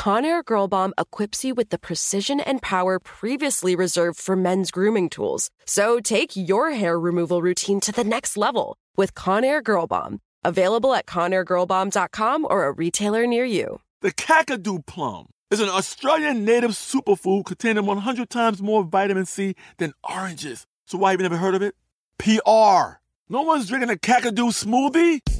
Conair Girl Bomb equips you with the precision and power previously reserved for men's grooming tools. So take your hair removal routine to the next level with Conair Girl Bomb. Available at ConairGirlBomb.com or a retailer near you. The Kakadu plum is an Australian native superfood containing 100 times more vitamin C than oranges. So why have you never heard of it? PR. No one's drinking a Kakadu smoothie?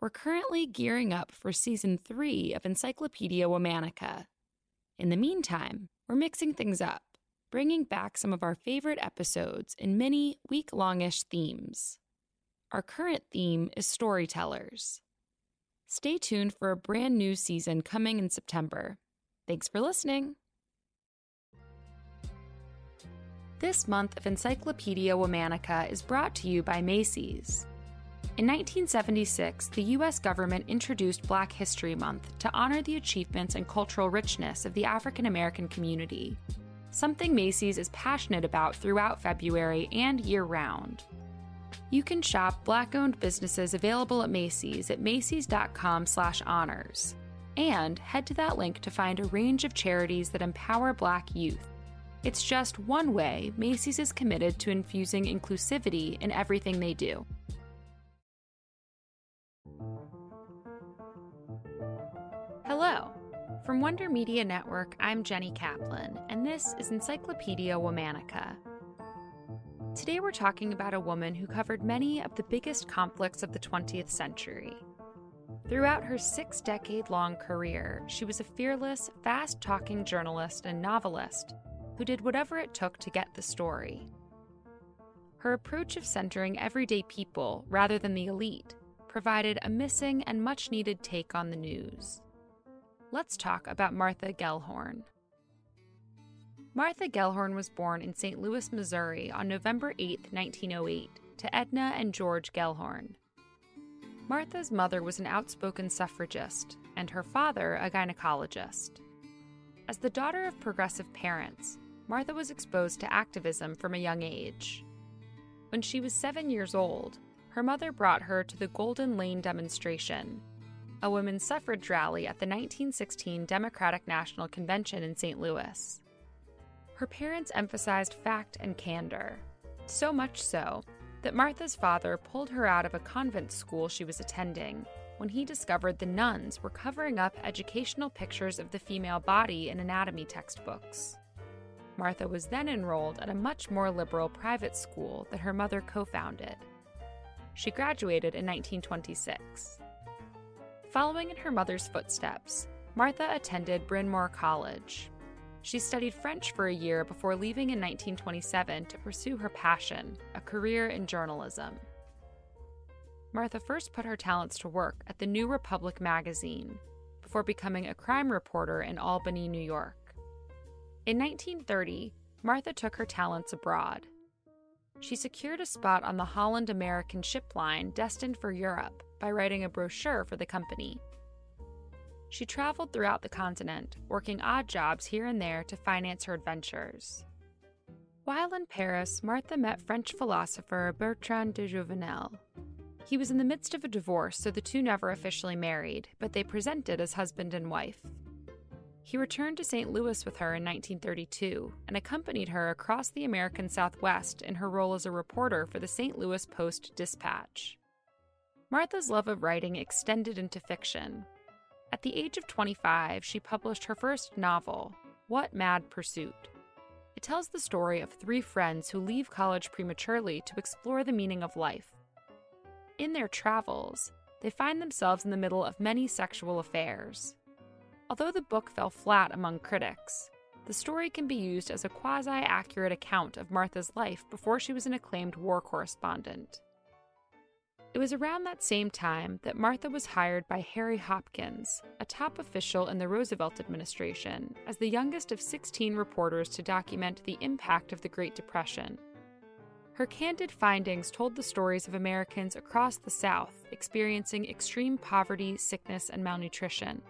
We're currently gearing up for season three of Encyclopedia Womanica. In the meantime, we're mixing things up, bringing back some of our favorite episodes in many week longish themes. Our current theme is storytellers. Stay tuned for a brand new season coming in September. Thanks for listening. This month of Encyclopedia Womanica is brought to you by Macy's. In 1976, the U.S. government introduced Black History Month to honor the achievements and cultural richness of the African American community, something Macy's is passionate about throughout February and year round. You can shop Black-owned businesses available at Macy's at macys.com/honors, and head to that link to find a range of charities that empower Black youth. It's just one way Macy's is committed to infusing inclusivity in everything they do. Hello. From Wonder Media Network, I'm Jenny Kaplan, and this is Encyclopedia Womanica. Today we're talking about a woman who covered many of the biggest conflicts of the 20th century. Throughout her six decade long career, she was a fearless, fast talking journalist and novelist who did whatever it took to get the story. Her approach of centering everyday people rather than the elite provided a missing and much needed take on the news. Let's talk about Martha Gellhorn. Martha Gellhorn was born in St. Louis, Missouri on November 8, 1908, to Edna and George Gellhorn. Martha's mother was an outspoken suffragist, and her father a gynecologist. As the daughter of progressive parents, Martha was exposed to activism from a young age. When she was seven years old, her mother brought her to the Golden Lane demonstration, a women's suffrage rally at the 1916 Democratic National Convention in St. Louis. Her parents emphasized fact and candor, so much so that Martha's father pulled her out of a convent school she was attending when he discovered the nuns were covering up educational pictures of the female body in anatomy textbooks. Martha was then enrolled at a much more liberal private school that her mother co founded. She graduated in 1926. Following in her mother's footsteps, Martha attended Bryn Mawr College. She studied French for a year before leaving in 1927 to pursue her passion, a career in journalism. Martha first put her talents to work at the New Republic magazine before becoming a crime reporter in Albany, New York. In 1930, Martha took her talents abroad. She secured a spot on the Holland American ship line destined for Europe by writing a brochure for the company. She traveled throughout the continent, working odd jobs here and there to finance her adventures. While in Paris, Martha met French philosopher Bertrand de Jouvenel. He was in the midst of a divorce, so the two never officially married, but they presented as husband and wife. He returned to St. Louis with her in 1932 and accompanied her across the American Southwest in her role as a reporter for the St. Louis Post Dispatch. Martha's love of writing extended into fiction. At the age of 25, she published her first novel, What Mad Pursuit. It tells the story of three friends who leave college prematurely to explore the meaning of life. In their travels, they find themselves in the middle of many sexual affairs. Although the book fell flat among critics, the story can be used as a quasi accurate account of Martha's life before she was an acclaimed war correspondent. It was around that same time that Martha was hired by Harry Hopkins, a top official in the Roosevelt administration, as the youngest of 16 reporters to document the impact of the Great Depression. Her candid findings told the stories of Americans across the South experiencing extreme poverty, sickness, and malnutrition.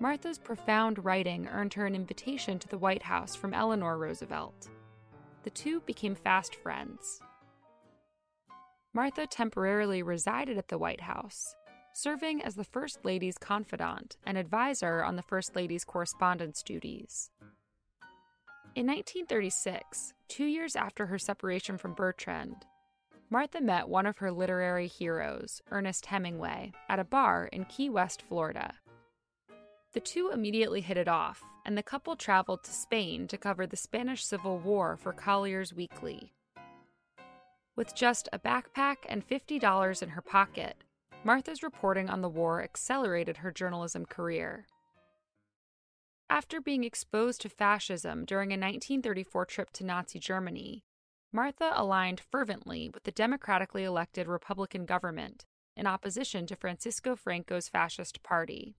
Martha's profound writing earned her an invitation to the White House from Eleanor Roosevelt. The two became fast friends. Martha temporarily resided at the White House, serving as the First Lady's confidant and advisor on the First Lady's correspondence duties. In 1936, two years after her separation from Bertrand, Martha met one of her literary heroes, Ernest Hemingway, at a bar in Key West, Florida. The two immediately hit it off, and the couple traveled to Spain to cover the Spanish Civil War for Collier's Weekly. With just a backpack and $50 in her pocket, Martha's reporting on the war accelerated her journalism career. After being exposed to fascism during a 1934 trip to Nazi Germany, Martha aligned fervently with the democratically elected Republican government in opposition to Francisco Franco's fascist party.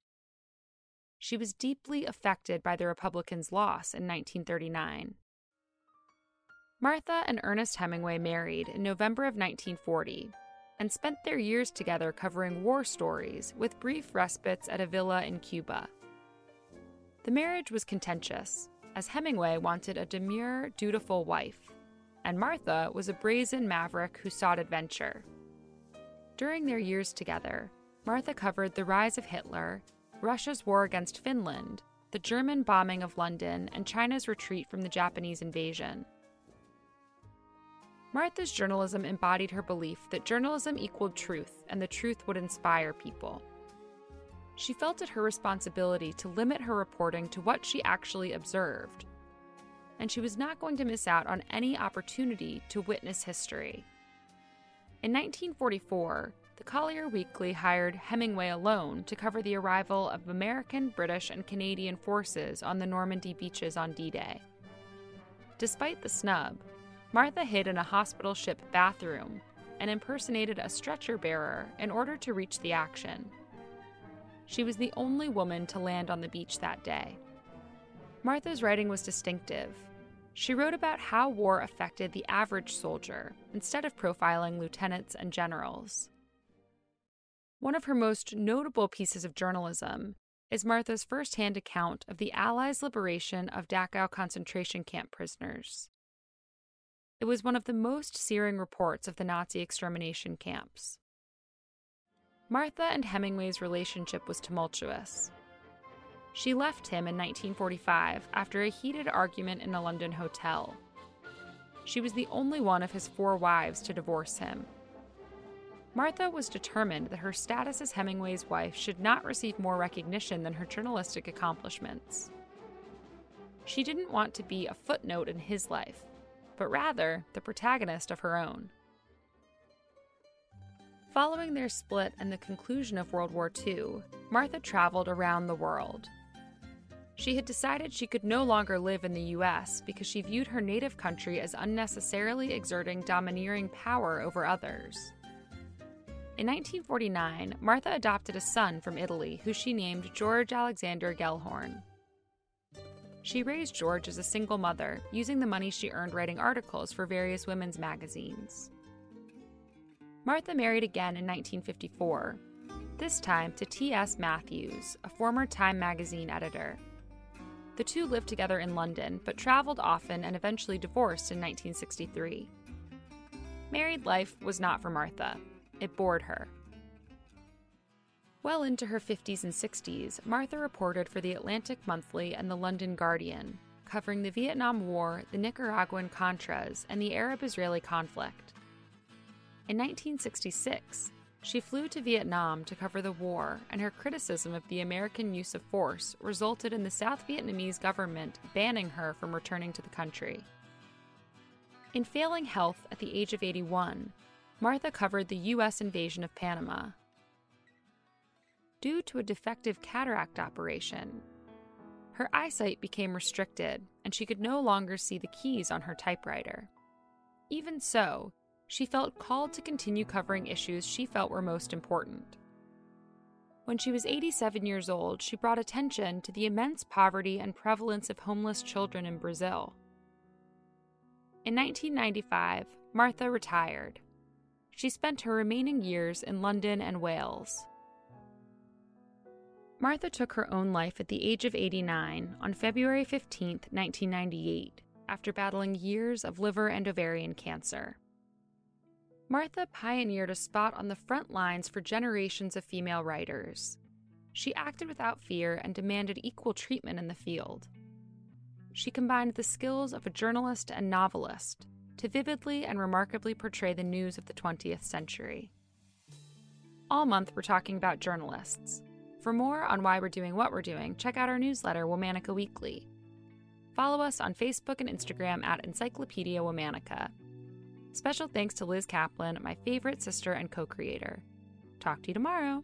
She was deeply affected by the Republicans' loss in 1939. Martha and Ernest Hemingway married in November of 1940 and spent their years together covering war stories with brief respites at a villa in Cuba. The marriage was contentious, as Hemingway wanted a demure, dutiful wife, and Martha was a brazen maverick who sought adventure. During their years together, Martha covered the rise of Hitler Russia's war against Finland, the German bombing of London, and China's retreat from the Japanese invasion. Martha's journalism embodied her belief that journalism equaled truth and the truth would inspire people. She felt it her responsibility to limit her reporting to what she actually observed, and she was not going to miss out on any opportunity to witness history. In 1944, the Collier Weekly hired Hemingway alone to cover the arrival of American, British, and Canadian forces on the Normandy beaches on D Day. Despite the snub, Martha hid in a hospital ship bathroom and impersonated a stretcher bearer in order to reach the action. She was the only woman to land on the beach that day. Martha's writing was distinctive. She wrote about how war affected the average soldier instead of profiling lieutenants and generals. One of her most notable pieces of journalism is Martha's firsthand account of the Allies' liberation of Dachau concentration camp prisoners. It was one of the most searing reports of the Nazi extermination camps. Martha and Hemingway's relationship was tumultuous. She left him in 1945 after a heated argument in a London hotel. She was the only one of his four wives to divorce him. Martha was determined that her status as Hemingway's wife should not receive more recognition than her journalistic accomplishments. She didn't want to be a footnote in his life, but rather the protagonist of her own. Following their split and the conclusion of World War II, Martha traveled around the world. She had decided she could no longer live in the US because she viewed her native country as unnecessarily exerting domineering power over others. In 1949, Martha adopted a son from Italy who she named George Alexander Gellhorn. She raised George as a single mother, using the money she earned writing articles for various women's magazines. Martha married again in 1954, this time to T.S. Matthews, a former Time magazine editor. The two lived together in London, but traveled often and eventually divorced in 1963. Married life was not for Martha, it bored her. Well into her 50s and 60s, Martha reported for the Atlantic Monthly and the London Guardian, covering the Vietnam War, the Nicaraguan Contras, and the Arab Israeli conflict. In 1966, she flew to Vietnam to cover the war, and her criticism of the American use of force resulted in the South Vietnamese government banning her from returning to the country. In failing health at the age of 81, Martha covered the U.S. invasion of Panama. Due to a defective cataract operation, her eyesight became restricted and she could no longer see the keys on her typewriter. Even so, she felt called to continue covering issues she felt were most important. When she was 87 years old, she brought attention to the immense poverty and prevalence of homeless children in Brazil. In 1995, Martha retired. She spent her remaining years in London and Wales. Martha took her own life at the age of 89 on February 15, 1998, after battling years of liver and ovarian cancer. Martha pioneered a spot on the front lines for generations of female writers. She acted without fear and demanded equal treatment in the field. She combined the skills of a journalist and novelist to vividly and remarkably portray the news of the 20th century. All month, we're talking about journalists. For more on why we're doing what we're doing, check out our newsletter, Womanica Weekly. Follow us on Facebook and Instagram at Encyclopedia Womanica Special thanks to Liz Kaplan, my favorite sister and co creator. Talk to you tomorrow.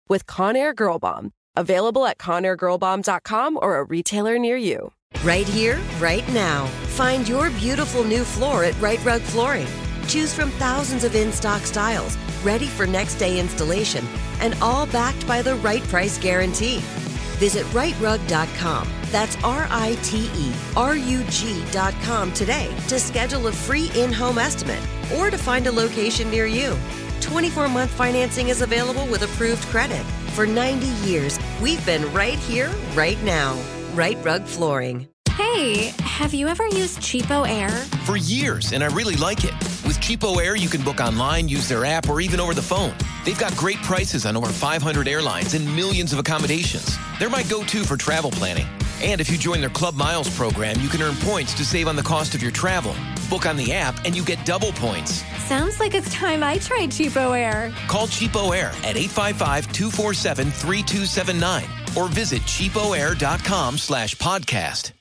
with Conair Girl Bomb. Available at ConairGirlBomb.com or a retailer near you. Right here, right now. Find your beautiful new floor at Rite Rug Flooring. Choose from thousands of in stock styles, ready for next day installation, and all backed by the right price guarantee. Visit riterug.com. That's R I T E R U G.com today to schedule a free in home estimate or to find a location near you. 24 month financing is available with approved credit. For 90 years, we've been right here, right now. Rite Rug Flooring. Hey, have you ever used CheapOair? For years, and I really like it. With CheapOair, you can book online, use their app, or even over the phone. They've got great prices on over 500 airlines and millions of accommodations. They're my go to for travel planning. And if you join their Club Miles program, you can earn points to save on the cost of your travel. Book on the app and you get double points. Sounds like it's time I tried CheapOair. Call CheapOair at 855-247-3279 or visit cheapoair.com slash podcast.